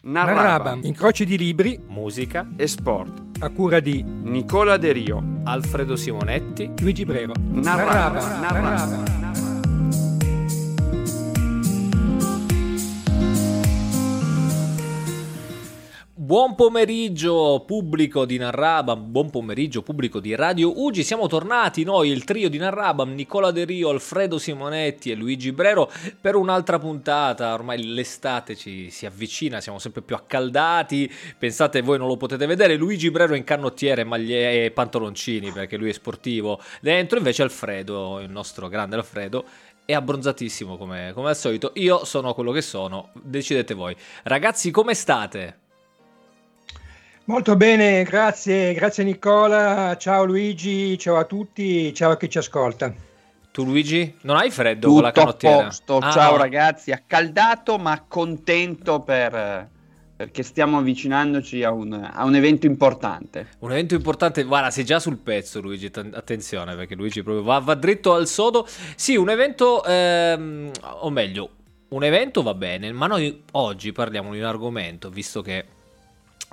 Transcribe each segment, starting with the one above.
Narraba, Narraba, incroci di libri musica e sport. a cura di Nicola De Rio. Alfredo Simonetti Luigi Brero. Narraba, narraba. Buon pomeriggio pubblico di Narrabam, buon pomeriggio pubblico di Radio Ugi, siamo tornati noi, il trio di Narrabam, Nicola De Rio, Alfredo Simonetti e Luigi Brero per un'altra puntata, ormai l'estate ci si avvicina, siamo sempre più accaldati, pensate voi non lo potete vedere, Luigi Brero in canottiere, maglie e pantaloncini perché lui è sportivo, dentro invece Alfredo, il nostro grande Alfredo, è abbronzatissimo come, come al solito, io sono quello che sono, decidete voi. Ragazzi come state? Molto bene, grazie, grazie Nicola, ciao Luigi, ciao a tutti, ciao a chi ci ascolta. Tu Luigi? Non hai freddo con la Tutto a canottiera? posto, Ah, ciao no. ragazzi, accaldato ma contento per, perché stiamo avvicinandoci a un, a un evento importante. Un evento importante, guarda, sei già sul pezzo Luigi, t- attenzione perché Luigi proprio va, va dritto al sodo. Sì, un evento, ehm, o meglio, un evento va bene, ma noi oggi parliamo di un argomento, visto che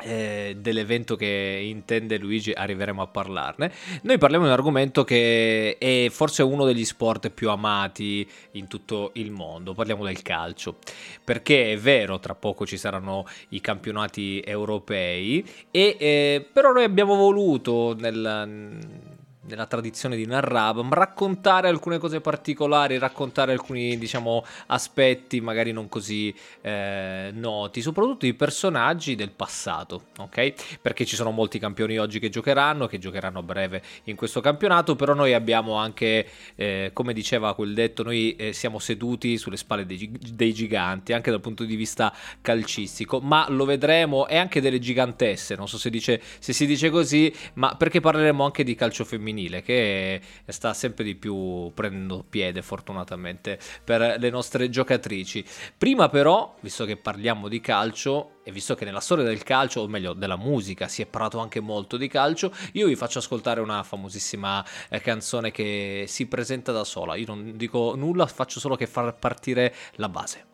eh, dell'evento che intende Luigi arriveremo a parlarne. Noi parliamo di un argomento che è forse uno degli sport più amati in tutto il mondo, parliamo del calcio, perché è vero, tra poco ci saranno i campionati europei, e, eh, però noi abbiamo voluto nel- nella tradizione di Narrabam raccontare alcune cose particolari, raccontare alcuni diciamo aspetti magari non così eh, noti, soprattutto i personaggi del passato, ok? Perché ci sono molti campioni oggi che giocheranno, che giocheranno a breve in questo campionato, però noi abbiamo anche, eh, come diceva quel detto, noi eh, siamo seduti sulle spalle dei, dei giganti, anche dal punto di vista calcistico, ma lo vedremo, e anche delle gigantesse, non so se, dice, se si dice così, ma perché parleremo anche di calcio femminile che sta sempre di più prendendo piede fortunatamente per le nostre giocatrici. Prima però, visto che parliamo di calcio e visto che nella storia del calcio, o meglio della musica, si è parlato anche molto di calcio, io vi faccio ascoltare una famosissima eh, canzone che si presenta da sola. Io non dico nulla, faccio solo che far partire la base.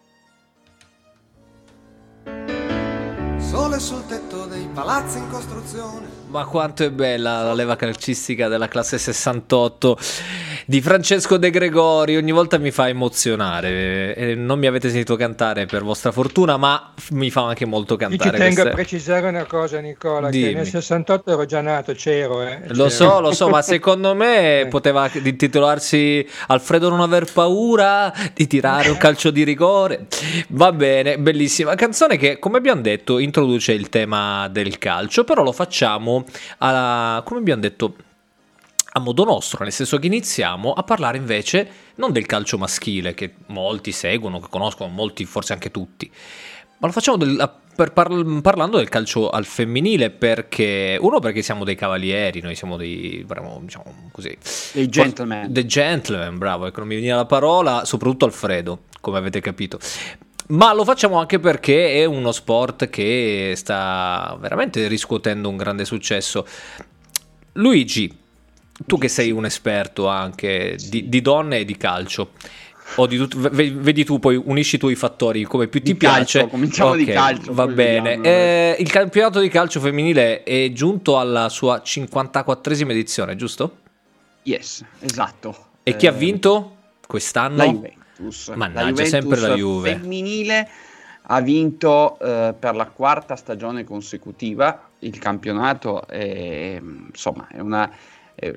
Sole sul tetto dei palazzi in costruzione. Ma quanto è bella la leva calcistica della classe 68 di Francesco De Gregori, ogni volta mi fa emozionare. Eh, Non mi avete sentito cantare per vostra fortuna, ma mi fa anche molto Io ci cantare. tengo a queste- precisare una cosa Nicola, che Dimmi. nel 68 ero già nato, c'ero. Eh, Lo c'ero. so, lo so, ma secondo me poteva intitolarsi Alfredo non aver paura di tirare un calcio di rigore. Va bene, bellissima canzone che, come abbiamo detto, introduce il tema del calcio, però lo facciamo a, come abbiamo detto, a modo nostro, nel senso che iniziamo a parlare invece non del calcio maschile che molti seguono, che conoscono, molti forse anche tutti, ma lo facciamo del- per parl- parlando del calcio al femminile perché uno perché siamo dei cavalieri, noi siamo dei bravo, diciamo così, Dei gentleman. dei gentleman, bravo, ecco non mi veniva la parola, soprattutto Alfredo, come avete capito. Ma lo facciamo anche perché è uno sport che sta veramente riscuotendo un grande successo. Luigi, tu che sei un esperto anche di, di donne e di calcio, di v- vedi tu poi unisci tu i fattori come più ti Di calcio, piace. cominciamo di Ok, calcio, Va bene. Eh, il campionato di calcio femminile è giunto alla sua 54esima edizione, giusto? Yes, esatto. E chi ha Eh, vinto quest'anno? La Juventus. Mannaggia, sempre la Juve. femminile ha vinto eh, per la quarta stagione consecutiva il campionato. e, insomma, è una, è,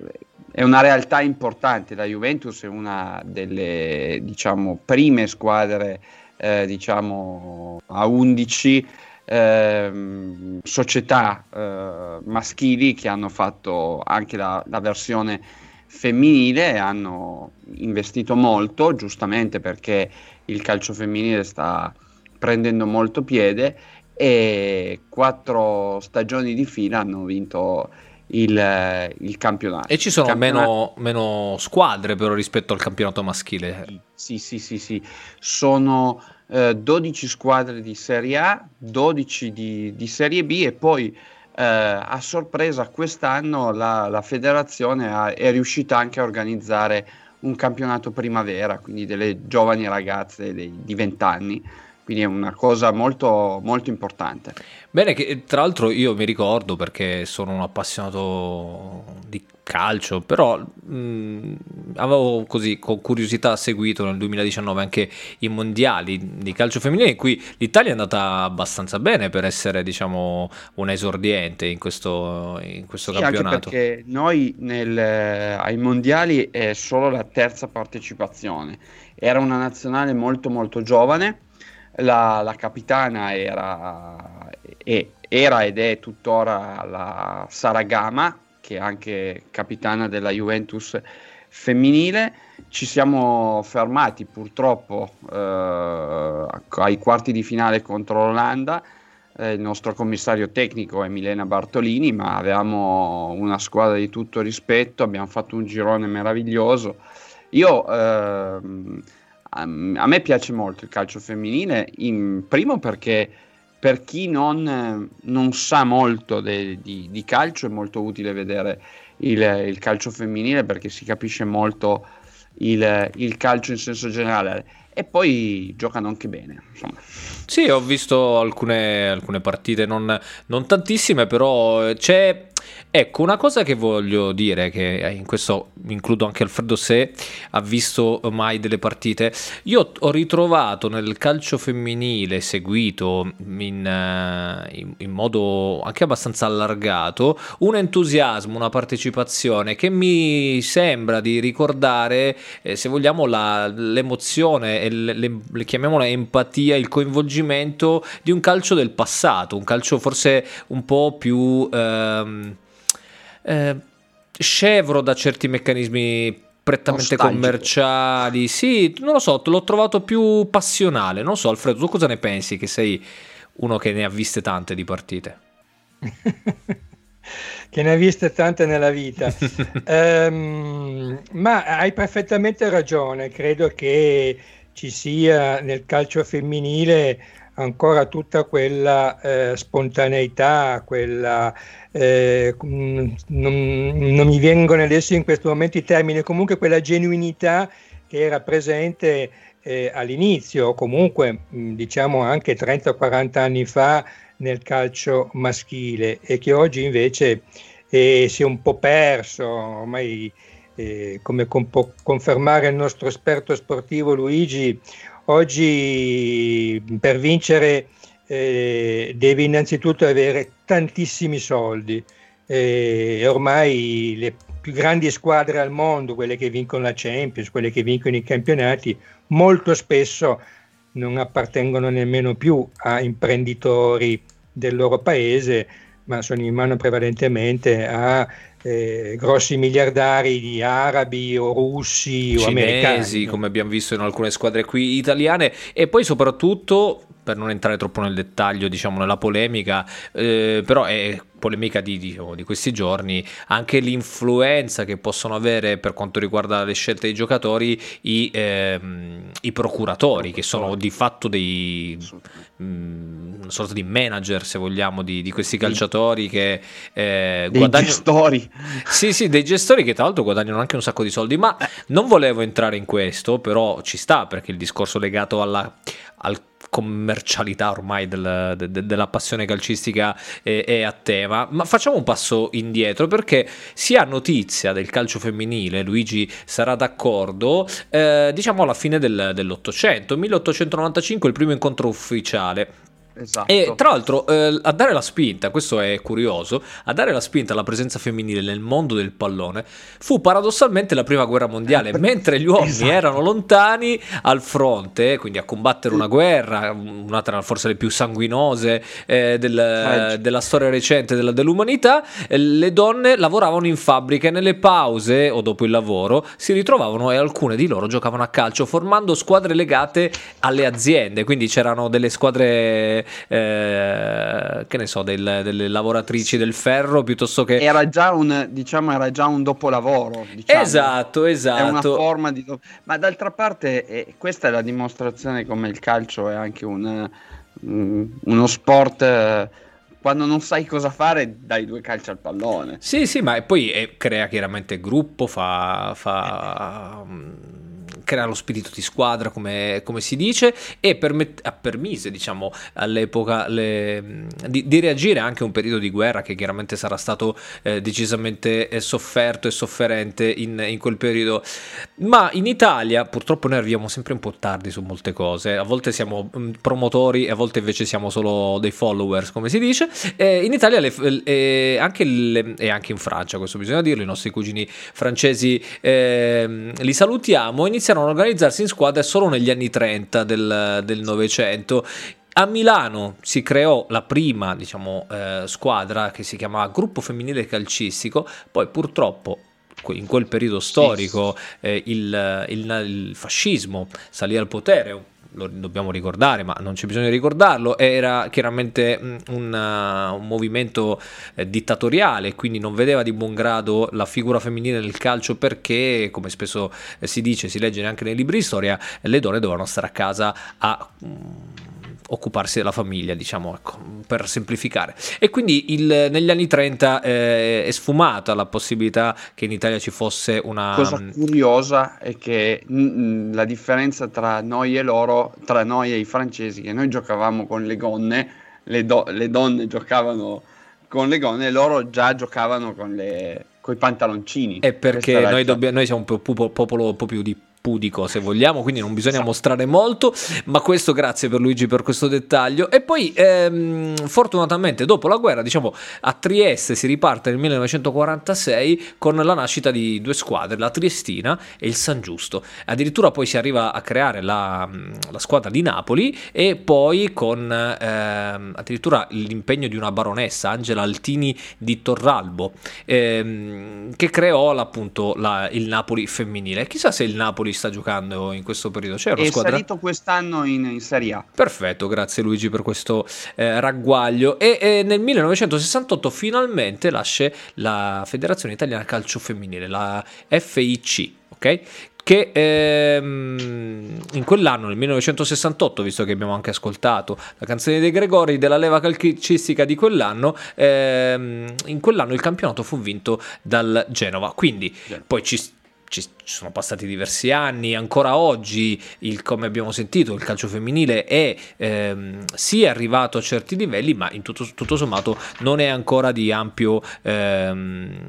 è una realtà importante. La Juventus è una delle diciamo, prime squadre eh, diciamo, a 11 ehm, società eh, maschili che hanno fatto anche la, la versione femminile hanno investito molto, giustamente perché il calcio femminile sta prendendo molto piede e quattro stagioni di fila hanno vinto il, il campionato. E ci sono Campionato- meno, meno squadre però rispetto al campionato maschile. Sì, sì, sì, sì. Sono eh, 12 squadre di Serie A, 12 di, di Serie B e poi eh, a sorpresa quest'anno la, la federazione ha- è riuscita anche a organizzare un campionato primavera, quindi delle giovani ragazze dei- di 20 anni quindi è una cosa molto, molto importante. Bene, che tra l'altro io mi ricordo perché sono un appassionato di calcio, però mh, avevo così con curiosità seguito nel 2019 anche i mondiali di calcio femminile in cui l'Italia è andata abbastanza bene per essere diciamo un esordiente in questo, in questo sì, campionato. Perché noi nel, ai mondiali è solo la terza partecipazione, era una nazionale molto molto giovane la, la capitana era, e, era ed è tuttora la Saragama, che è anche capitana della Juventus femminile. Ci siamo fermati purtroppo eh, ai quarti di finale contro l'Olanda. Eh, il nostro commissario tecnico è Milena Bartolini, ma avevamo una squadra di tutto rispetto, abbiamo fatto un girone meraviglioso. Io ehm, a me piace molto il calcio femminile, in, primo perché per chi non, non sa molto de, di, di, calcio è molto utile vedere il, il, calcio femminile perché si capisce molto il, il calcio in senso generale e poi giocano anche bene. Insomma. Sì, ho visto alcune, alcune partite, non, non, tantissime, però c'è Ecco, una cosa che voglio dire, che eh, in questo includo anche Alfredo Se, ha visto mai delle partite, io ho ritrovato nel calcio femminile seguito in, eh, in, in modo anche abbastanza allargato un entusiasmo, una partecipazione che mi sembra di ricordare, eh, se vogliamo, la, l'emozione, le, le, le chiamiamola empatia, il coinvolgimento di un calcio del passato, un calcio forse un po' più... Ehm, eh, scevro da certi meccanismi prettamente Nostalgico. commerciali. Sì, non lo so, l'ho trovato più passionale. Non so, Alfredo, tu cosa ne pensi? Che sei uno che ne ha viste tante di partite. che ne ha viste tante nella vita. um, ma hai perfettamente ragione, credo che ci sia nel calcio femminile ancora tutta quella eh, spontaneità, quella, eh, non, non, mi vengono adesso in questo momento i termini, comunque quella genuinità che era presente eh, all'inizio, comunque diciamo anche 30-40 anni fa nel calcio maschile e che oggi invece eh, si è un po' perso, ormai eh, come può confermare il nostro esperto sportivo Luigi, Oggi per vincere eh, devi innanzitutto avere tantissimi soldi. E ormai le più grandi squadre al mondo, quelle che vincono la Champions, quelle che vincono i campionati, molto spesso non appartengono nemmeno più a imprenditori del loro paese, ma sono in mano prevalentemente a eh, grossi miliardari arabi o russi Cinesi, o americani. come abbiamo visto in alcune squadre qui italiane, e poi soprattutto per non entrare troppo nel dettaglio, diciamo, nella polemica, eh, però è polemica di, di, di, questi giorni, anche l'influenza che possono avere per quanto riguarda le scelte dei giocatori i, ehm, i procuratori, che sono di fatto dei mh, mm, una sorta di manager, se vogliamo, di, di questi calciatori che eh, dei guadagnano... gestori. Sì, sì, dei gestori che tra l'altro guadagnano anche un sacco di soldi, ma non volevo entrare in questo, però ci sta perché il discorso legato alla, al commercialità ormai del, de, della passione calcistica è, è, a tema. Ma facciamo un passo indietro perché si ha notizia del calcio femminile, Luigi sarà d'accordo, eh, diciamo alla fine del, dell'Ottocento, 1895 il primo incontro ufficiale Esatto. E tra l'altro, eh, a dare la spinta, questo è curioso, a dare la spinta alla presenza femminile nel mondo del pallone fu paradossalmente la prima guerra mondiale, eh, mentre gli uomini esatto. erano lontani al fronte, quindi a combattere una guerra, una tra forse le più sanguinose eh, del, della storia recente della, dell'umanità, eh, le donne lavoravano in fabbriche, nelle pause o dopo il lavoro si ritrovavano e alcune di loro giocavano a calcio formando squadre legate alle aziende, quindi c'erano delle squadre eh, che ne so, del, delle lavoratrici del ferro piuttosto che... Era già un, diciamo, era già un dopolavoro. Diciamo. Esatto, esatto. È una forma di... Ma d'altra parte eh, questa è la dimostrazione come il calcio è anche un, um, uno sport... Eh, quando non sai cosa fare, dai due calci al pallone. Sì, sì, ma poi eh, crea chiaramente gruppo, fa, fa crea lo spirito di squadra, come, come si dice, e permet- permise, diciamo, all'epoca le, di, di, reagire anche a un periodo di guerra che chiaramente sarà stato eh, decisamente eh, sofferto e sofferente in, in, quel periodo. Ma in Italia, purtroppo, noi arriviamo sempre un po' tardi su molte cose. A volte siamo promotori, a volte invece siamo solo dei followers, come si dice. in Italia, le, le, anche le, e anche in Francia, questo bisogna dirlo, i nostri cugini francesi eh, li salutiamo. Iniziarono a organizzarsi in squadre solo negli anni 30 del Novecento. A Milano si creò la prima diciamo, eh, squadra che si chiamava Gruppo Femminile Calcistico, poi purtroppo in quel periodo storico eh, il, il, il, fascismo salì al potere, lo dobbiamo ricordare, ma non c'è bisogno di ricordarlo, era chiaramente mm, un, uh, un movimento eh, dittatoriale, quindi non vedeva di buon grado la figura femminile nel calcio perché, come spesso eh, si dice, si legge anche nei libri di storia, le donne dovevano stare a casa a... Um, occuparsi della famiglia, diciamo, ecco, per semplificare. E quindi il, negli anni 30 eh, è sfumata la possibilità che in Italia ci fosse una... Cosa mm, curiosa è che mh, mm, la differenza tra noi e loro, tra noi e i francesi, che noi giocavamo con le gonne, le, do- le donne giocavano con le gonne e loro già giocavano con le con i pantaloncini. È perché noi, dobbia- noi, siamo un popolo un po' più di pudico se vogliamo, quindi non bisogna mostrare molto, ma questo grazie per Luigi per questo dettaglio. E poi ehm, fortunatamente dopo la guerra, diciamo a Trieste si riparte nel 1946 con la nascita di due squadre, la Triestina e il San Giusto. Addirittura poi si arriva a creare la, la squadra di Napoli e poi con ehm, addirittura l'impegno di una baronessa, Angela Altini di Torralbo, ehm, che creò appunto la, il Napoli femminile. Chissà se il Napoli sta giocando in questo periodo? C'è è squadra? salito quest'anno in, in, Serie A. Perfetto, grazie Luigi per questo eh, ragguaglio. E, e, nel 1968 finalmente nasce la Federazione Italiana Calcio Femminile, la FIC, ok? che ehm, in quell'anno, nel 1968, visto che abbiamo anche ascoltato la canzone dei Gregori della leva calcistica di quell'anno, ehm, in quell'anno il campionato fu vinto dal Genova. Quindi yeah. poi ci ci, sono passati diversi anni, ancora oggi, il, come abbiamo sentito, il calcio femminile è ehm, sì arrivato a certi livelli, ma in tutto, tutto sommato non è ancora di ampio, ehm,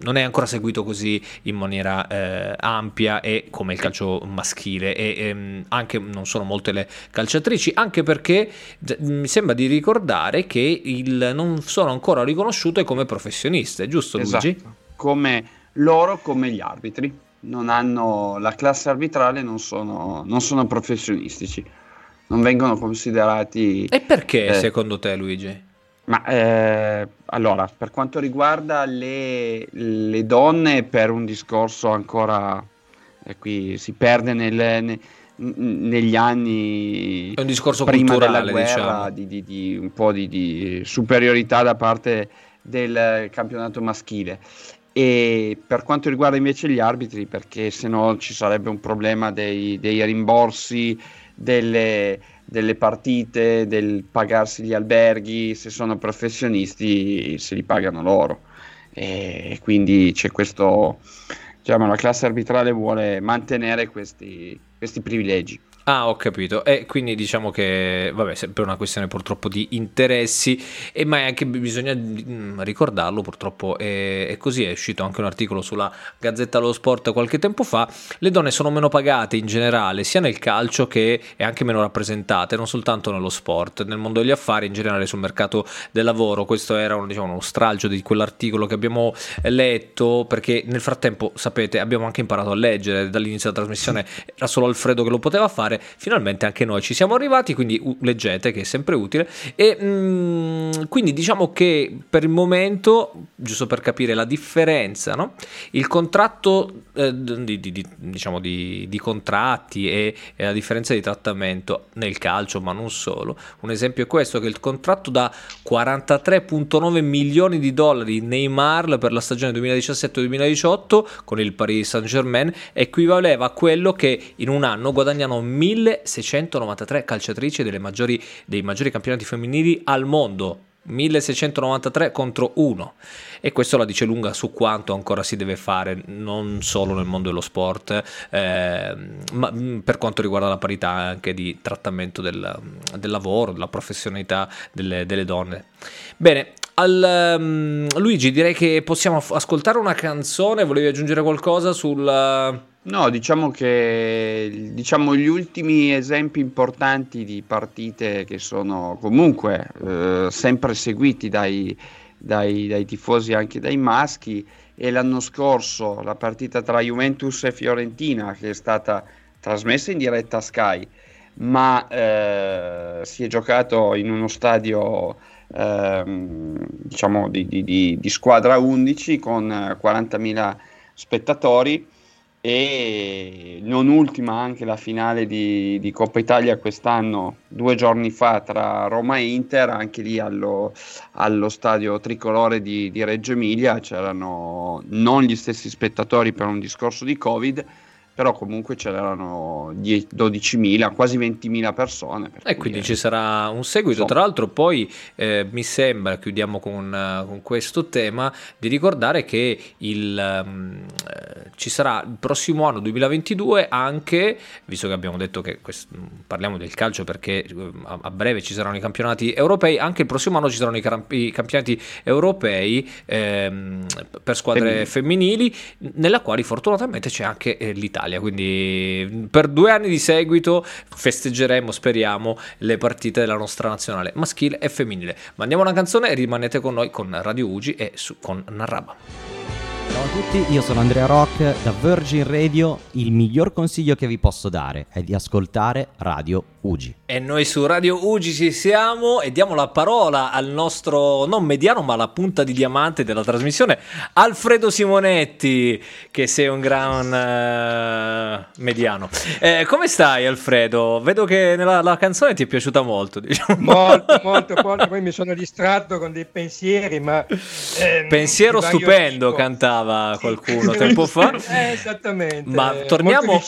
non è ancora seguito così in maniera eh, ampia e come il calcio maschile e ehm, anche non sono molte le calciatrici, anche perché mi sembra di ricordare che il, non sono ancora riconosciute come professioniste, giusto esatto. Luigi? Come loro come gli arbitri, non hanno la classe arbitrale, non sono, non sono professionistici, non vengono considerati... E perché eh, secondo te Luigi? Ma eh, allora, per quanto riguarda le, le, donne, per un discorso ancora eh, qui si perde nel, ne, negli anni è un discorso prima culturale, guerra diciamo. di, di, di, un po' di, di superiorità da parte del campionato maschile e per quanto riguarda invece gli arbitri, perché se no ci sarebbe un problema dei, dei rimborsi, delle, delle, partite, del pagarsi gli alberghi, se sono professionisti se li pagano loro. E quindi c'è questo, diciamo, la classe arbitrale vuole mantenere questi, questi privilegi. Ah, ho capito. E quindi diciamo che, vabbè, sempre una questione purtroppo di interessi, e ma anche bisogna ricordarlo, purtroppo è, è, così, è uscito anche un articolo sulla Gazzetta dello Sport qualche tempo fa, le donne sono meno pagate in generale, sia nel calcio che è anche meno rappresentate, non soltanto nello sport, nel mondo degli affari, in generale sul mercato del lavoro. Questo era un, diciamo, uno stralcio di quell'articolo che abbiamo letto, perché nel frattempo, sapete, abbiamo anche imparato a leggere, dall'inizio della trasmissione era solo Alfredo che lo poteva fare, fare. Finalmente anche noi ci siamo arrivati, quindi leggete che è sempre utile. E mh, mm, quindi diciamo che per il momento, giusto per capire la differenza, no? il contratto eh, di, di, di, diciamo di, contratti e, e, la differenza di trattamento nel calcio, ma non solo. Un esempio è questo: che il contratto da 43,9 milioni di dollari Neymar per la stagione 2017-2018 con il Paris Saint Germain equivaleva a quello che in un anno guadagnano 1693 calciatrici maggiori, dei maggiori campionati femminili al mondo. 1693 contro 1 e questo la dice lunga su quanto ancora si deve fare non solo nel mondo dello sport eh, ma mm, per quanto riguarda la parità anche di trattamento del, del lavoro, della professionalità delle, delle donne. Bene, al, um, Luigi direi che possiamo ascoltare una canzone, volevi aggiungere qualcosa sul... No, diciamo che diciamo, gli ultimi esempi importanti di partite che sono comunque eh, sempre seguiti dai, dai, dai, tifosi anche dai maschi e l'anno scorso la partita tra Juventus e Fiorentina che è stata trasmessa in diretta a Sky. Ma eh, si è giocato in uno stadio ehm, diciamo di, di, di, di, squadra 11 con 40.000 spettatori e non ultima anche la finale di, di, Coppa Italia quest'anno, due giorni fa tra Roma e Inter, anche lì allo, allo stadio tricolore di, di Reggio Emilia. C'erano non gli stessi spettatori per un discorso di Covid, però comunque c'erano 12.000, quasi 20.000 persone. E quindi ci sarà un seguito. Insomma. Tra l'altro poi eh, mi sembra, chiudiamo con, con, questo tema, di ricordare che il, um, eh, ci sarà il prossimo anno 2022 anche, visto che abbiamo detto che questo, parliamo del calcio perché eh, a, a, breve ci saranno i campionati europei, anche il prossimo anno ci saranno i, camp- i campionati europei ehm, per squadre femminili. femminili, nella quali fortunatamente c'è anche eh, l'Italia. Italia. Quindi per due anni di seguito festeggeremo, speriamo, le partite della nostra nazionale maschile e femminile. Mandiamo una canzone e rimanete con noi con Radio Ugi e su, con Narraba. Ciao a tutti, io sono Andrea Rock da Virgin Radio. Il miglior consiglio che vi posso dare è di ascoltare Radio Ugi. E noi su Radio Ugi ci siamo e diamo la parola al nostro, non mediano, ma la punta di diamante della trasmissione, Alfredo Simonetti, che sei un gran uh, mediano. Eh, come stai Alfredo? Vedo che nella, la canzone ti è piaciuta molto. Diciamo. Molto, molto, molto. Poi mi sono distratto con dei pensieri, ma... Eh, Pensiero stupendo cantava cantava qualcuno tempo fa. eh, esattamente. Ma torniamo,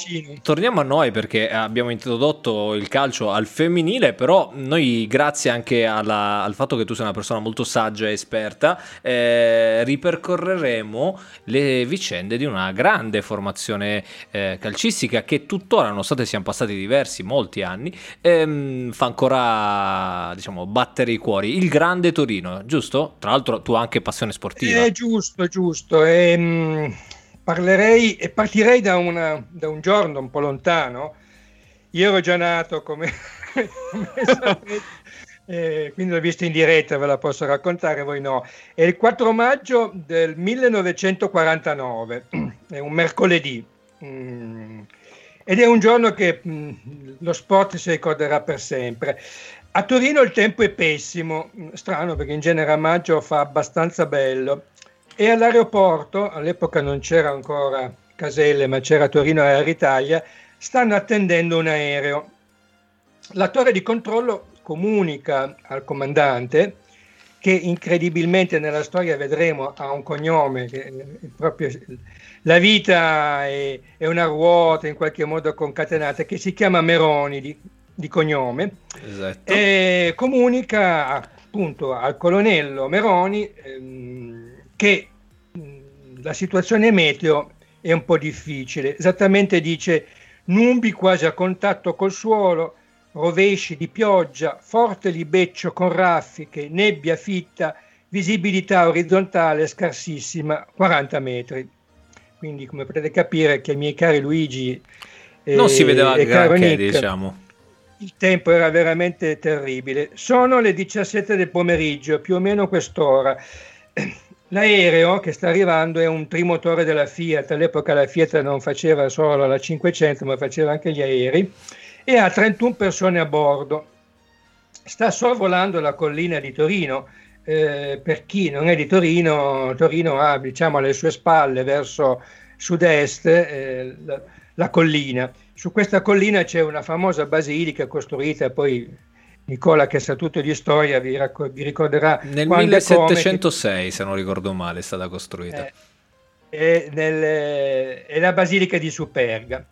torniamo, a noi perché abbiamo introdotto il calcio al femminile, però noi grazie anche alla, al fatto che tu sei una persona molto saggia e esperta, eh, ripercorreremo le vicende di una grande formazione eh, calcistica che tuttora, nonostante siano passati diversi, molti anni, ehm, fa ancora diciamo, battere i cuori. Il grande Torino, giusto? Tra l'altro tu hai anche passione sportiva. È giusto, giusto. E Ehm, parlerei e partirei da, una, da, un giorno un po' lontano. Io ero già nato come, come sapete, eh, quindi l'ho visto in diretta, ve la posso raccontare, voi no. È il 4 maggio del 1949, è un mercoledì. Mm. Ed è un giorno che mm, lo sport si ricorderà per sempre. A Torino il tempo è pessimo, strano perché in genere a maggio fa abbastanza bello e all'aeroporto, all'epoca non c'era ancora Caselle, ma c'era Torino Air Italia, stanno attendendo un aereo. La torre di controllo comunica al comandante che incredibilmente nella storia vedremo ha un cognome che proprio la vita è, è, una ruota in qualche modo concatenata che si chiama Meroni di, di cognome esatto. e comunica appunto al colonnello Meroni ehm, che mh, la situazione meteo è un po' difficile. Esattamente dice nubi quasi a contatto col suolo, rovesci di pioggia, forte libeccio con raffiche, nebbia fitta, visibilità orizzontale scarsissima, 40 metri. Quindi come potete capire che i miei cari Luigi eh, non si vedeva granché, diciamo. Il tempo era veramente terribile. Sono le 17 del pomeriggio, più o meno quest'ora. L'aereo che sta arrivando è un trimotore della Fiat, all'epoca la Fiat non faceva solo la 500 ma faceva anche gli aerei e ha 31 persone a bordo. Sta sorvolando la collina di Torino, eh, per chi non è di Torino, Torino ha diciamo alle sue spalle verso sud-est eh, la, la collina. Su questa collina c'è una famosa basilica costruita poi Nicola che sa tutto di storia vi, racco- vi ricorderà nel 1706 che... se non ricordo male è stata costruita. Eh, è, nel, è, la basilica di Superga.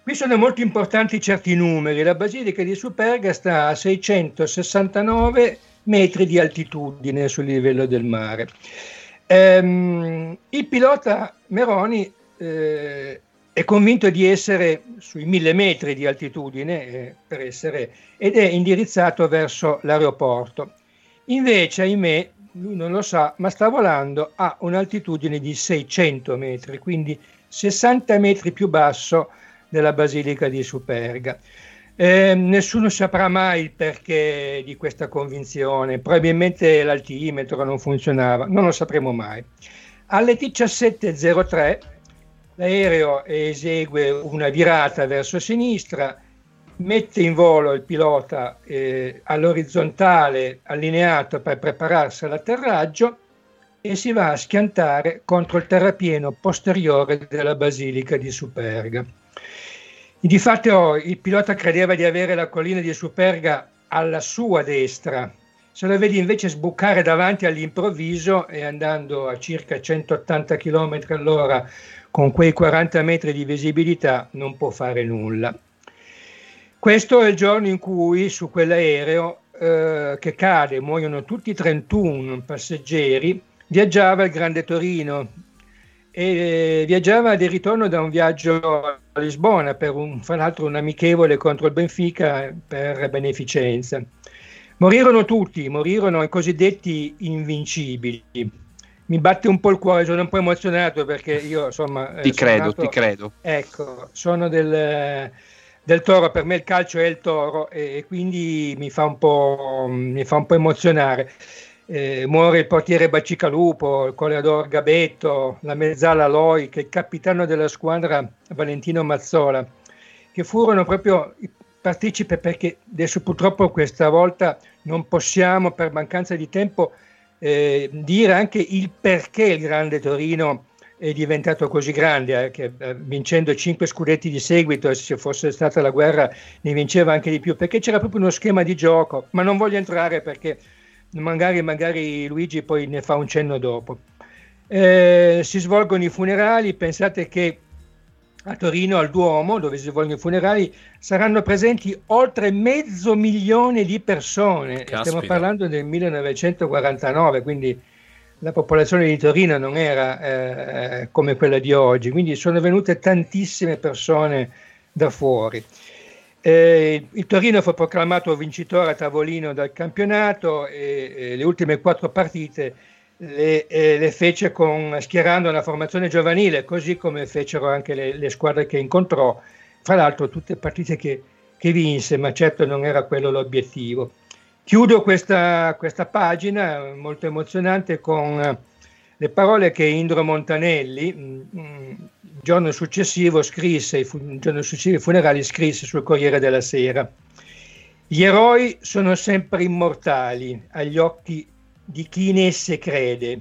Qui sono molto importanti certi numeri. La basilica di Superga sta a 669 metri di altitudine sul livello del mare. Ehm, il pilota Meroni eh, è convinto di essere sui mille metri di altitudine eh, per essere, ed è indirizzato verso l'aeroporto. Invece, ahimè, lui non lo sa, ma sta volando a un'altitudine di 600 metri, quindi 60 metri più basso della Basilica di Superga. Eh, nessuno saprà mai il perché di questa convinzione, probabilmente l'altimetro non funzionava, non lo sapremo mai. Alle 17.03 l'aereo esegue una virata verso sinistra, mette in volo il pilota eh, all'orizzontale allineato per prepararsi all'atterraggio e si va a schiantare contro il terrapieno posteriore della Basilica di Superga. Di fatto il pilota credeva di avere la collina di Superga alla sua destra, se lo vedi invece sbucare davanti all'improvviso e andando a circa 180 km all'ora con quei 40 metri di visibilità non può fare nulla. Questo è il giorno in cui su quell'aereo eh, che cade, muoiono tutti 31 passeggeri, viaggiava il Grande Torino e viaggiava di ritorno da un viaggio a Lisbona per un, fra l'altro un amichevole contro il Benfica per beneficenza. Morirono tutti, morirono i cosiddetti invincibili. Mi batte un po' il cuore, sono un po' emozionato perché io insomma... Ti credo, nato, ti credo. Ecco, sono del, del, toro, per me il calcio è il toro e, quindi mi fa un po', mi fa un po emozionare eh, muore il portiere Bacicalupo, il corredor Gabetto, la mezzala Loi, che il capitano della squadra Valentino Mazzola, che furono proprio i partecipi perché adesso purtroppo questa volta non possiamo per mancanza di tempo eh, dire anche il perché il grande Torino è diventato così grande, eh, che, eh, vincendo cinque scudetti di seguito, se fosse stata la guerra ne vinceva anche di più, perché c'era proprio uno schema di gioco, ma non voglio entrare perché magari, magari Luigi poi ne fa un cenno dopo. Eh, si svolgono i funerali, pensate che a Torino, al Duomo, dove si svolgono i funerali, saranno presenti oltre mezzo milione di persone. Caspita. Stiamo parlando del 1949, quindi la popolazione di Torino non era eh, come quella di oggi, quindi sono venute tantissime persone da fuori. Eh, il Torino fu proclamato vincitore a tavolino dal campionato e, e le ultime quattro partite le, eh, le, fece con, schierando una formazione giovanile, così come fecero anche le, le squadre che incontrò, fra l'altro tutte partite che, che, vinse, ma certo non era quello l'obiettivo. Chiudo questa, questa pagina molto emozionante con le parole che Indro Montanelli, il mm, mm, giorno successivo, scrisse, il giorno successivo ai funerali, scrisse sul Corriere della Sera. Gli eroi sono sempre immortali agli occhi di chi in esse crede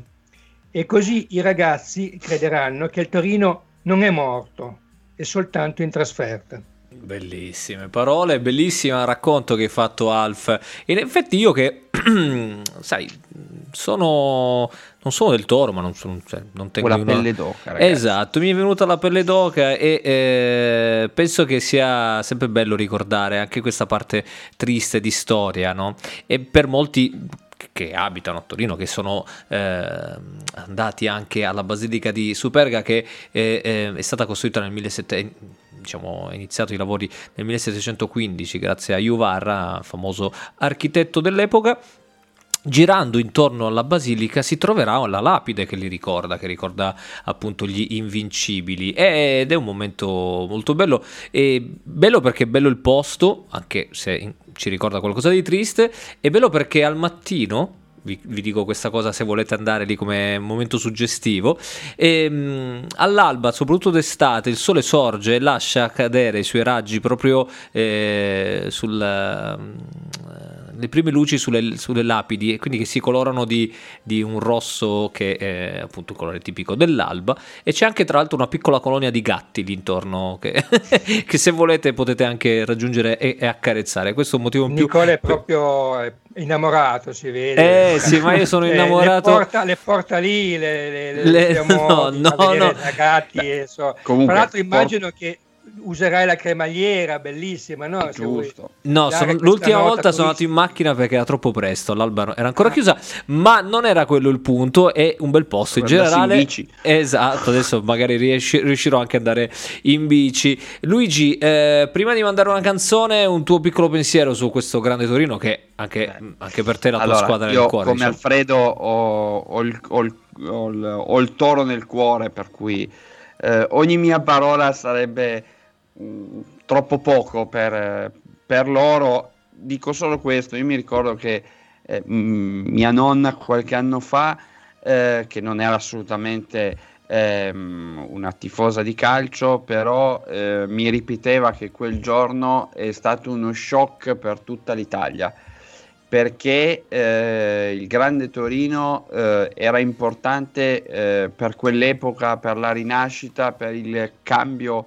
e così i ragazzi crederanno che il Torino non è morto, è soltanto in trasferta. Bellissime parole, bellissimo racconto che hai fatto Alf. In effetti io che, sai, sono non sono del toro, ma non, sono, cioè, non tengo la pelle d'oca. Ragazzi. Esatto, mi è venuta la pelle d'oca e eh, penso che sia sempre bello ricordare anche questa parte triste di storia, no? E per molti che abitano a Torino, che sono eh, andati anche alla Basilica di Superga, che eh, eh è stata costruita nel 1700 diciamo, iniziato i lavori nel 1715 grazie a Juvarra, famoso architetto dell'epoca. Girando intorno alla basilica si troverà la lapide che li ricorda, che ricorda appunto gli invincibili. Ed è un momento molto bello e bello perché è bello il posto, anche se ci ricorda qualcosa di triste, è bello perché al mattino vi, vi, dico questa cosa se volete andare lì come momento suggestivo. E, mh, all'alba, soprattutto d'estate, il sole sorge e lascia cadere i suoi raggi proprio eh, sul. Uh, le prime luci sulle, sulle, lapidi e quindi che si colorano di, di, un rosso che è appunto il colore tipico dell'alba. E c'è anche tra l'altro una piccola colonia di gatti lì intorno che, che se volete potete anche raggiungere e, e accarezzare. Questo è un motivo in più Nicole è proprio innamorato si vede. Eh sì ma io sono innamorato le, porta, le porta lì le, le, le, le no no no. ragazzi so. tra l'altro immagino che userai la cremagliera, bellissima, no? Giusto. No, sono- l'ultima volta sono andato in macchina perché era troppo presto, l'alba era ancora chiusa, ma non era quello il punto, è un bel posto in andarsi in generale. bici. Esatto, adesso magari riesci- riuscirò anche ad andare in bici. Luigi, eh, prima di mandare una canzone, un tuo piccolo pensiero su questo grande Torino che anche, anche per te la tua Allora, squadra io nel cuore. come diciamo. Alfredo ho, ho il, ho il- ho il- ho il toro nel cuore, per cui eh, ogni mia parola sarebbe mh, troppo poco per, per loro. Dico solo questo, io mi ricordo che eh, mh, mia nonna qualche anno fa, eh, che non era assolutamente ehm, una tifosa di calcio, però eh, mi ripeteva che quel giorno è stato uno shock per tutta l'Italia perché eh, il Grande Torino eh, era importante eh, per quell'epoca, per la rinascita, per il cambio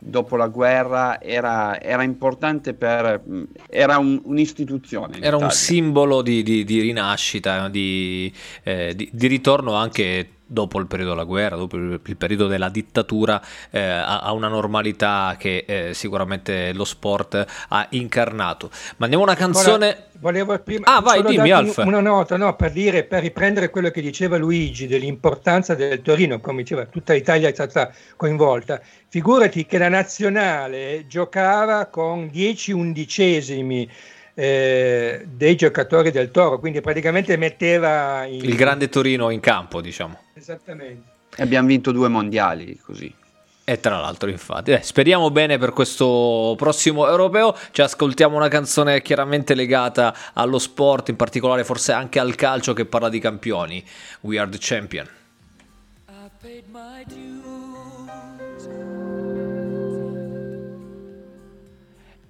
dopo la guerra, era, era importante per... era un- un'istituzione. Era un simbolo di, di- di rinascita, di, eh, di- di ritorno anche dopo il periodo della guerra, dopo il, periodo della dittatura, eh, a, una normalità che eh, sicuramente lo sport ha incarnato. Mandiamo una canzone. Volevo prima Ah, vai, dimmi, darti Alf. Una nota, no, per dire, per riprendere quello che diceva Luigi dell'importanza del Torino, come diceva, tutta l'Italia è stata coinvolta. Figurati che la nazionale giocava con 10 undicesimi eh, dei giocatori del Toro, quindi praticamente metteva in- Il grande Torino in campo, diciamo. Esattamente. E Abbiamo vinto due mondiali così. E tra l'altro, infatti, Eh, speriamo bene per questo prossimo europeo. Ci ascoltiamo una canzone chiaramente legata allo sport, in particolare forse anche al calcio che parla di campioni. We are the champion.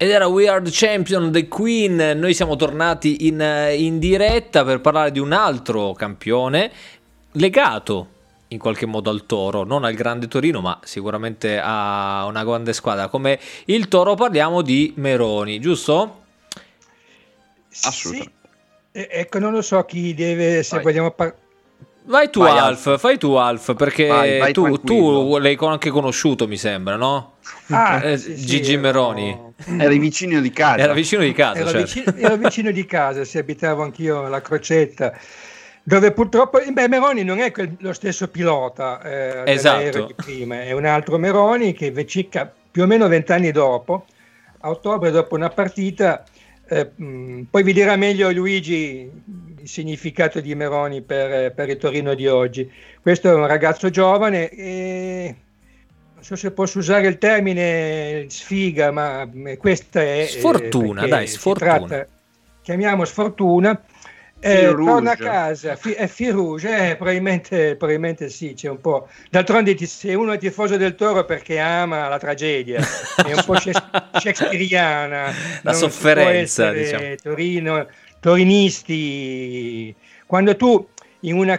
Ed era We Are the Champion, The Queen. Noi siamo tornati in, in diretta per parlare di un altro campione legato in qualche modo al Toro, non al Grande Torino, ma sicuramente a una grande squadra come il Toro. Parliamo di Meroni, giusto? Assolutamente. Sì. E- ecco, non lo so chi deve, se Vai. vogliamo par- Vai tu, Vai, Alf, fai tu, Alf, perché Vai, vai tu, tu l'hai con- anche conosciuto, mi sembra, no? Ah, Eh, sì, sì, Gigi ero- Meroni. Eri vicino di casa. Era vicino di casa, Ero, certo. vicino, ero vicino di casa, si abitavo anch'io alla Crocetta, dove purtroppo beh, Meroni non è quel- lo stesso pilota eh, Esatto. di prima, è un altro Meroni che circa più o meno vent'anni dopo, a ottobre dopo una partita, eh, mh, poi vi dirà meglio Luigi significato di Meroni per, per il Torino di oggi. Questo è un ragazzo giovane e non so se posso usare il termine sfiga, ma eh, questa è... eh, Sfortuna, dai, sfortuna. tratta- chiamiamo sfortuna. Eh, torna a casa, fi- è fil rouge, eh, probabilmente, probabilmente sì, c'è un po'. D'altronde ti- se uno è tifoso del toro perché ama la tragedia, è un po' shakes- shakespeariana. La sofferenza, essere diciamo. Torino, torinisti, quando tu in una...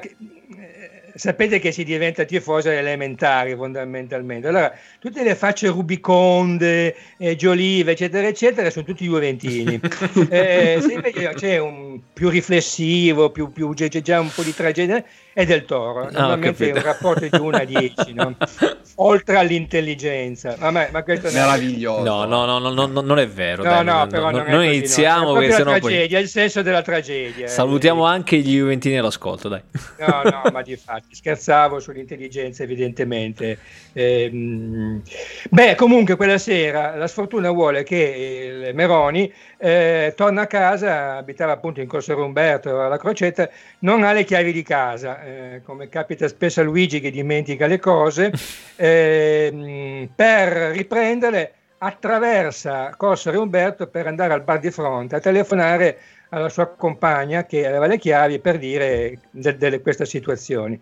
eh, Sapete che si diventa tifoso elementari fondamentalmente. Allora, tutte le facce rubiconde, eh, Giolive, eccetera, eccetera, sono tutti juventini. eh, se invece c'è un più riflessivo, più, più c'è già un po' di tragedia, è del toro. Ah, Normalmente è un rapporto di 1 a 10, no? oltre all'intelligenza. Ma questo non è- Meraviglioso. No, no, no, no, no, no, non è vero. No, dai, no, però non, non, è così, no. iniziamo È perché la sennò poi tragedia, il senso della tragedia. eh. salutiamo anche gli Juventini all'ascolto, dai. No, no, ma di fatti scherzavo sull'intelligenza, evidentemente. Ehm, beh, comunque quella sera la sfortuna vuole che il Meroni eh, torna a casa, abitava appunto in Corso Romberto alla Crocetta, non ha le chiavi di casa, eh, come capita spesso a Luigi che dimentica le cose, ehm, per riprenderle attraversa Corso Umberto per andare al bar di fronte a telefonare alla sua compagna che aveva le chiavi per dire de- delle queste situazioni.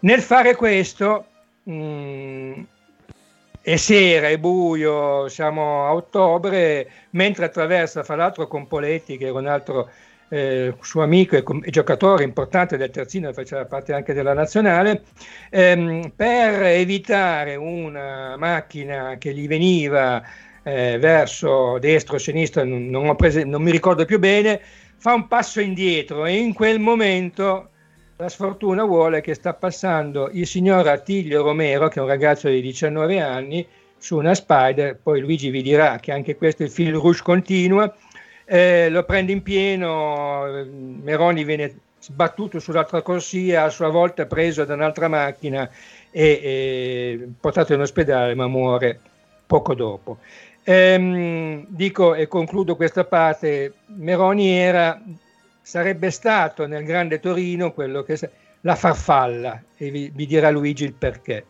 Nel fare questo, mh, è sera, è buio, siamo a ottobre, mentre attraversa, fra l'altro con Poletti, che era un altro eh, suo amico e, com- e giocatore importante del terzino, faceva parte anche della nazionale, ehm, per evitare una macchina che gli veniva eh, verso destra o sinistra, non, non prese- non mi ricordo più bene, fa un passo indietro e in quel momento la sfortuna vuole che sta passando il signor Attilio Romero, che è un ragazzo di 19 anni, su una Spider, poi Luigi vi dirà che anche questo il fil rouge continua, eh, lo prende in pieno, Meroni viene sbattuto sull'altra corsia, a sua volta preso da un'altra macchina e, e portato in ospedale, ma muore poco dopo. Ehm, dico e concludo questa parte, Meroni era, sarebbe stato nel Grande Torino quello che la farfalla e vi, vi dirà Luigi il perché.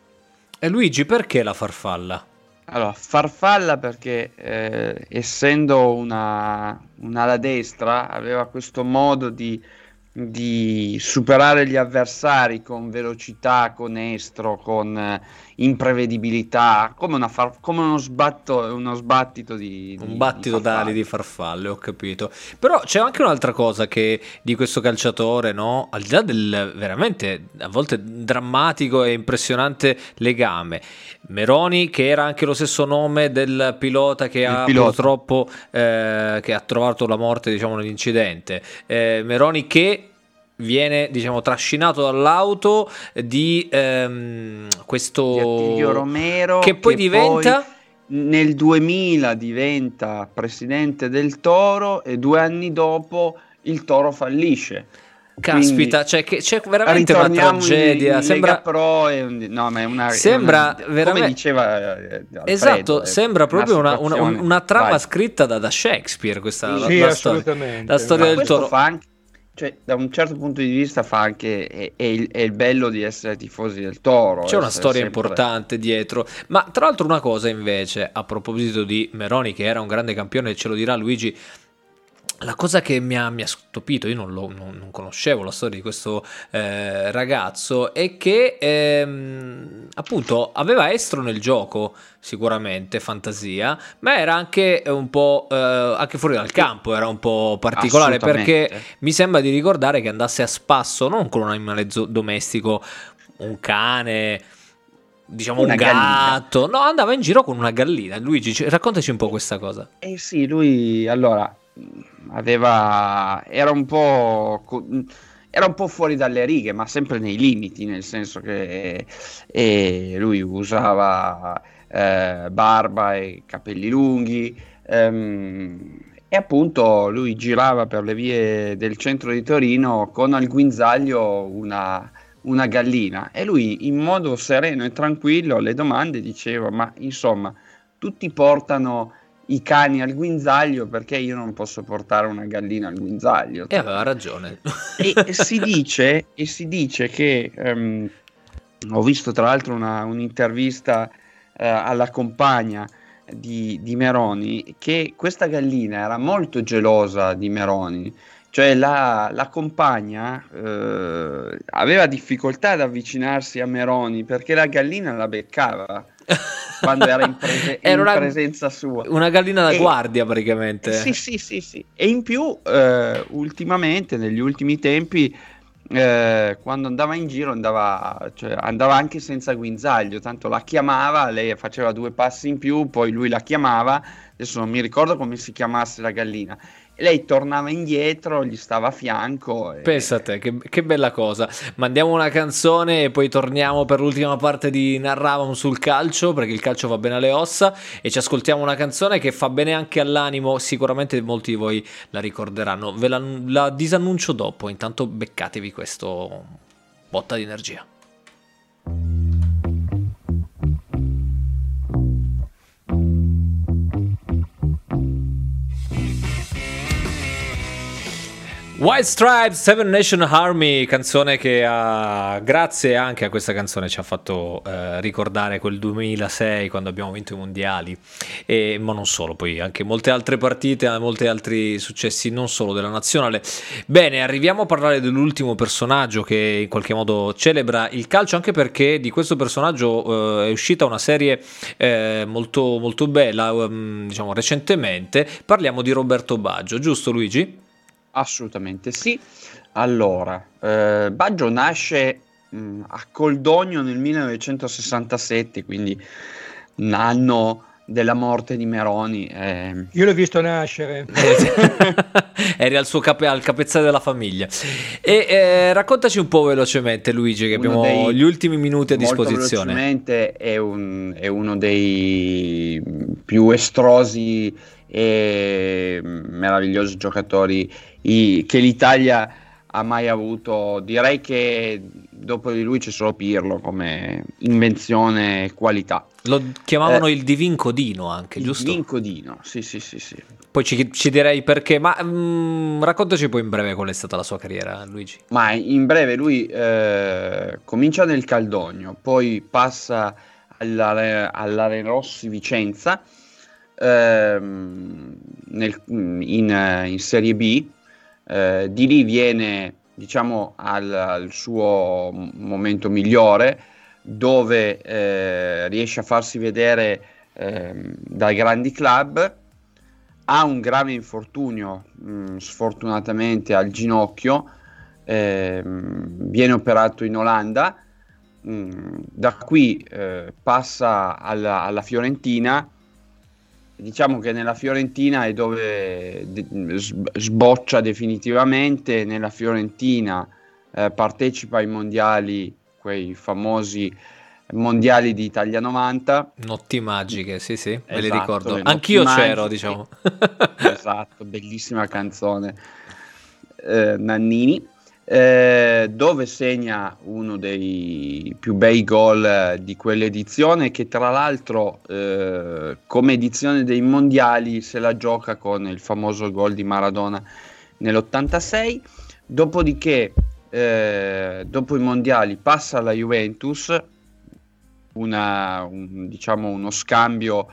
E Luigi, perché la farfalla? Allora, farfalla perché eh, essendo una, un'ala destra aveva questo modo di di superare gli avversari con velocità, con estro, con imprevedibilità, come, una far- come uno, sbatto, uno sbattito di, di Un battito di d'ali di farfalle, ho capito. Però c'è anche un'altra cosa che di questo calciatore, no? Al di là del veramente a volte drammatico e impressionante legame. Meroni, che era anche lo stesso nome del pilota che Il ha pilota. purtroppo eh, che ha trovato la morte, diciamo, nell'incidente. Eh, Meroni che viene diciamo trascinato dall'auto di ehm, questo di Romero che poi che diventa poi nel 2000 diventa presidente del Toro e due anni dopo il Toro fallisce Caspita, cioè che c'è veramente una tragedia. In, sembra Pro è un, no, ma è una, sembra una, veramente come diceva eh, Alfredo, esatto. Sembra proprio una, una, una trama Vai. scritta da, da, Shakespeare. Questa sì, la, la storia, la storia del toro. Fa anche, cioè, da un certo punto di vista fa anche è, è, il, è il, bello di essere tifosi del Toro. C'è una storia sempre... importante dietro. Ma tra l'altro una cosa invece, a proposito di Meroni, che era un grande campione, ce lo dirà Luigi la cosa che mi ha, mi ha stupito, io non, lo, non, non, conoscevo la storia di questo eh, ragazzo, è che ehm, appunto aveva estro nel gioco, sicuramente, fantasia, ma era anche un po' eh, anche fuori dal campo, era un po' particolare perché mi sembra di ricordare che andasse a spasso non con un animale domestico, un cane diciamo una un gatto. Gallina. No, andava in giro con una gallina. Luigi, raccontaci un po' questa cosa. Eh sì, lui allora aveva, era un po' era un po' fuori dalle righe, ma sempre nei limiti, nel senso che eh, lui usava eh, barba e capelli lunghi ehm, e appunto lui girava per le vie del centro di Torino con al guinzaglio una, una gallina. E lui in modo sereno e tranquillo alle domande diceva ma insomma tutti portano i cani al guinzaglio perché io non posso portare una gallina al guinzaglio. E aveva ragione. E, e, si, dice, e si, dice, che um, ho visto tra l'altro una, un'intervista uh, alla compagna di, di, Meroni che questa gallina era molto gelosa di Meroni. Cioè la, la compagna uh, aveva difficoltà ad avvicinarsi a Meroni perché la gallina la beccava quando era in, prese- era in una, presenza sua. Una gallina da e, guardia praticamente. Sì, sì, sì, sì. E in più, eh, ultimamente, negli ultimi tempi, eh, quando andava in giro andava, cioè, andava anche senza guinzaglio, tanto la chiamava, lei faceva due passi in più, poi lui la chiamava, adesso non mi ricordo come si chiamasse la gallina, lei tornava indietro, gli stava a fianco. E... Pensa che, che, bella cosa. Mandiamo una canzone e poi torniamo per l'ultima parte di Narravamo sul calcio, perché il calcio va bene alle ossa, e ci ascoltiamo una canzone che fa bene anche all'animo, sicuramente molti di voi la ricorderanno. Ve la, la disannuncio dopo, intanto beccatevi questo botta di energia. White Stripes, Seven Nation Army, canzone che ha, grazie anche a questa canzone ci ha fatto eh, ricordare quel 2006 quando abbiamo vinto i mondiali, e, ma non solo, poi anche molte altre partite, molti altri successi, non solo della nazionale. Bene, arriviamo a parlare dell'ultimo personaggio che in qualche modo celebra il calcio, anche perché di questo personaggio eh, è uscita una serie eh, molto, molto bella, um, diciamo recentemente, parliamo di Roberto Baggio, giusto Luigi? Assolutamente sì. Allora, eh, Baggio nasce mh, a Coldogno nel 1967, quindi un anno della morte di Meroni. eh, Io l'ho visto nascere. Eri al, suo cape- al capezzale della famiglia. E eh, raccontaci un po' velocemente, Luigi, che Uno abbiamo dei- gli ultimi minuti a molto disposizione. velocemente è, un- è uno dei più estrosi e meravigliosi giocatori i- che l'Italia ha mai avuto. Direi che dopo di lui c'è solo Pirlo come invenzione e qualità. Lo chiamavano il Divin Codino anche, Il giusto? Vincodino, sì, sì, sì, sì. Poi ci, ci direi perché, ma mm, raccontaci poi in breve qual è stata la sua carriera, Luigi. Ma in breve lui eh, comincia nel Caldogno, poi passa alla, all'Arenrossi Vicenza ehm, nel- in, eh, in Serie B, eh, di lì viene diciamo al, al suo momento migliore dove eh, riesce a farsi vedere ehm, dai grandi club. Ha un grave infortunio mh, sfortunatamente al ginocchio ehm, viene operato in Olanda. Mh, da qui eh, passa alla, alla Fiorentina diciamo che nella Fiorentina è dove sboccia definitivamente nella Fiorentina eh, partecipa ai mondiali quei famosi mondiali di Italia 90 Notti magiche, sì, sì, me li Esatto, ricordo. le notti Anch'io c'ero, magiche. diciamo. esatto, bellissima canzone eh, Nannini, eh, dove segna uno dei più bei gol eh, di quell'edizione che tra l'altro eh, come edizione dei mondiali se la gioca con il famoso gol di Maradona nell'86, dopodiché eh, dopo i mondiali passa alla Juventus, una, un- diciamo uno scambio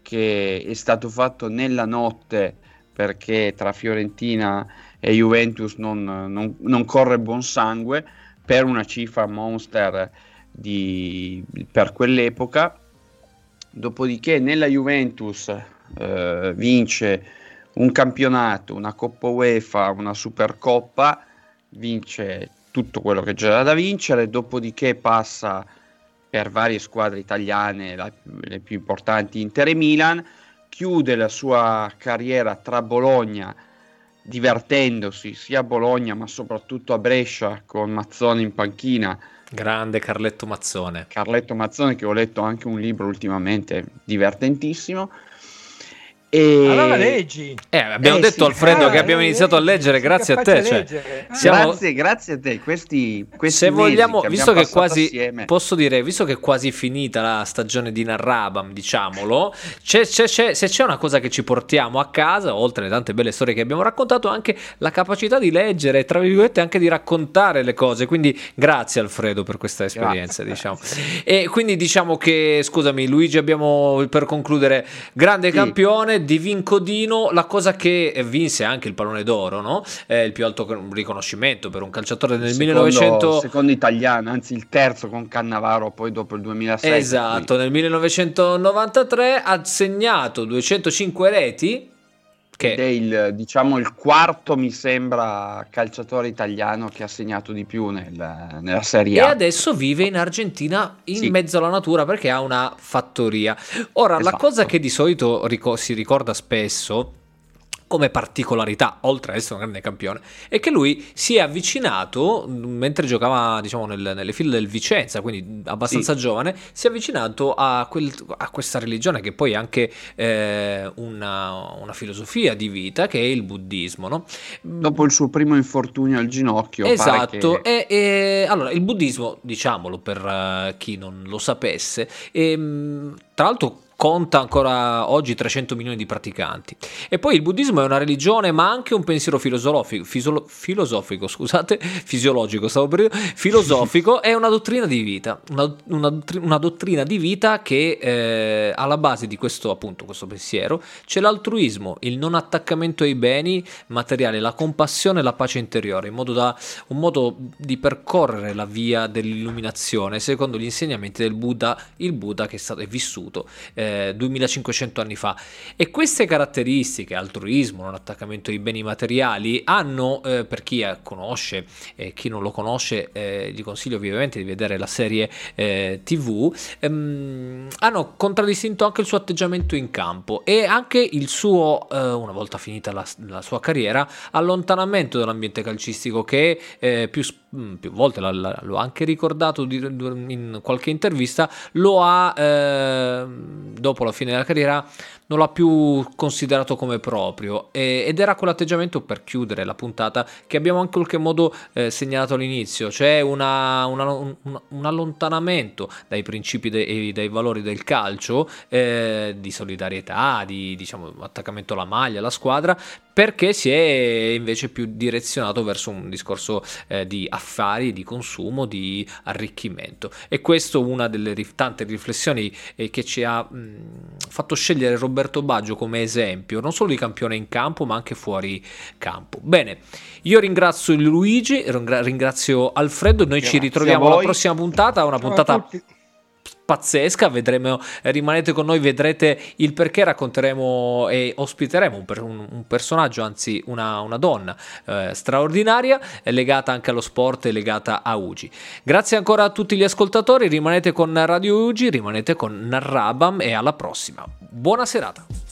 che è stato fatto nella notte perché tra Fiorentina e Juventus non, non- non corre buon sangue per una cifra monster di- per quell'epoca. Dopodiché nella Juventus eh, vince un campionato, una Coppa UEFA, una Supercoppa, vince tutto quello che c'era da vincere, dopodiché passa per varie squadre italiane, la- le più importanti Inter e Milan, chiude la sua carriera tra Bologna divertendosi sia a Bologna ma soprattutto a Brescia con Mazzone in panchina, Grande Carletto Mazzone. Carletto Mazzone che ho letto anche un libro ultimamente divertentissimo. E... Allora leggi. Eh, abbiamo Eh, detto sì. Alfredo Ah, che abbiamo eh, iniziato a leggi, leggere grazie a te. cioè. Ah. siamo- Grazie, grazie a te. Questi, questi se vogliamo, che visto che quasi assieme, posso dire, visto che è quasi finita la stagione di Narrabam, diciamolo, c'è- c'è- c'è- se c'è una cosa che ci portiamo a casa, oltre alle tante belle storie che abbiamo raccontato, anche la capacità di leggere, tra virgolette, anche di raccontare le cose. Quindi grazie Alfredo per questa esperienza, Grazie, diciamo. E quindi diciamo che, scusami Luigi, abbiamo per concludere, grande Sì. campione, di Vincodino, la cosa che vinse anche il pallone d'oro, no? Eh, il più alto riconoscimento per un calciatore nel secondo, 1900 secondo italiano, anzi il terzo con Cannavaro, poi dopo il 2006. Esatto, nel 1993 ha segnato 205 reti Ed è che il, diciamo, il quarto, mi sembra, calciatore italiano che ha segnato di più nel- nella Serie e A. adesso vive in Argentina in Sì. mezzo alla natura perché ha una fattoria. Ora, la Esatto. cosa che di solito rico- si ricorda spesso come particolarità, oltre ad essere un grande campione, è che lui si è avvicinato mentre giocava, diciamo, nel- nelle file del Vicenza, quindi abbastanza giovane, si è avvicinato a, quel- a questa religione che poi è anche eh, una, una filosofia di vita, che è il buddismo, no? Dopo il suo primo infortunio al ginocchio. Esatto, che- e, e- allora il buddismo, diciamolo per eh, chi non lo sapesse, ehm, tra l'altro conta ancora oggi 300 milioni di praticanti. E poi il buddismo è una religione, ma anche un pensiero filosofico, fisolo- filosofico, scusate, fisiologico, stavo per dire, filosofico, è una dottrina di vita, una, una una dottrina di vita che eh, alla base di questo appunto questo pensiero c'è l'altruismo, il non attaccamento ai beni materiali, la compassione e la pace interiore, in modo da un modo di percorrere la via dell'illuminazione secondo gli insegnamenti del Buddha, il Buddha che è stato è vissuto eh, eh, 2500 anni fa. E queste caratteristiche, altruismo, non attaccamento ai beni materiali, hanno, eh, per chi conosce e chi non lo conosce, eh, gli consiglio vivamente di vedere la serie eh, TV, ehm, hanno contraddistinto anche il suo atteggiamento in campo e anche il suo, eh, una volta finita la, la, sua carriera, allontanamento dall'ambiente calcistico che eh, più, mm, più, volte l'ho anche ricordato in qualche intervista, lo ha, eh, dopo la fine della carriera, non l'ha più considerato come proprio e, ed era quell'atteggiamento per chiudere la puntata che abbiamo anche in qualche modo eh, segnalato all'inizio, cioè una, una, un, un, allontanamento dai principi e dai valori del calcio, eh, di solidarietà, di diciamo, attaccamento alla maglia, alla squadra, perché si è invece più direzionato verso un discorso eh, di affari, di consumo, di arricchimento. E questo è una delle tante riflessioni eh, che ci ha mh, fatto scegliere Roberto Baggio come esempio, non solo di campione in campo, ma anche fuori campo. Bene, io ringrazio Luigi, ringrazio Alfredo, noi Grazie ci ritroviamo alla prossima puntata, una puntata pazzesca, vedremo, rimanete con noi, vedrete il perché, racconteremo e ospiteremo un, un, un personaggio, anzi una, una donna eh, straordinaria, legata anche allo sport e legata a Ugi. Grazie ancora a tutti gli ascoltatori, rimanete con Radio Ugi, rimanete con Narrabam e alla prossima. Buona serata.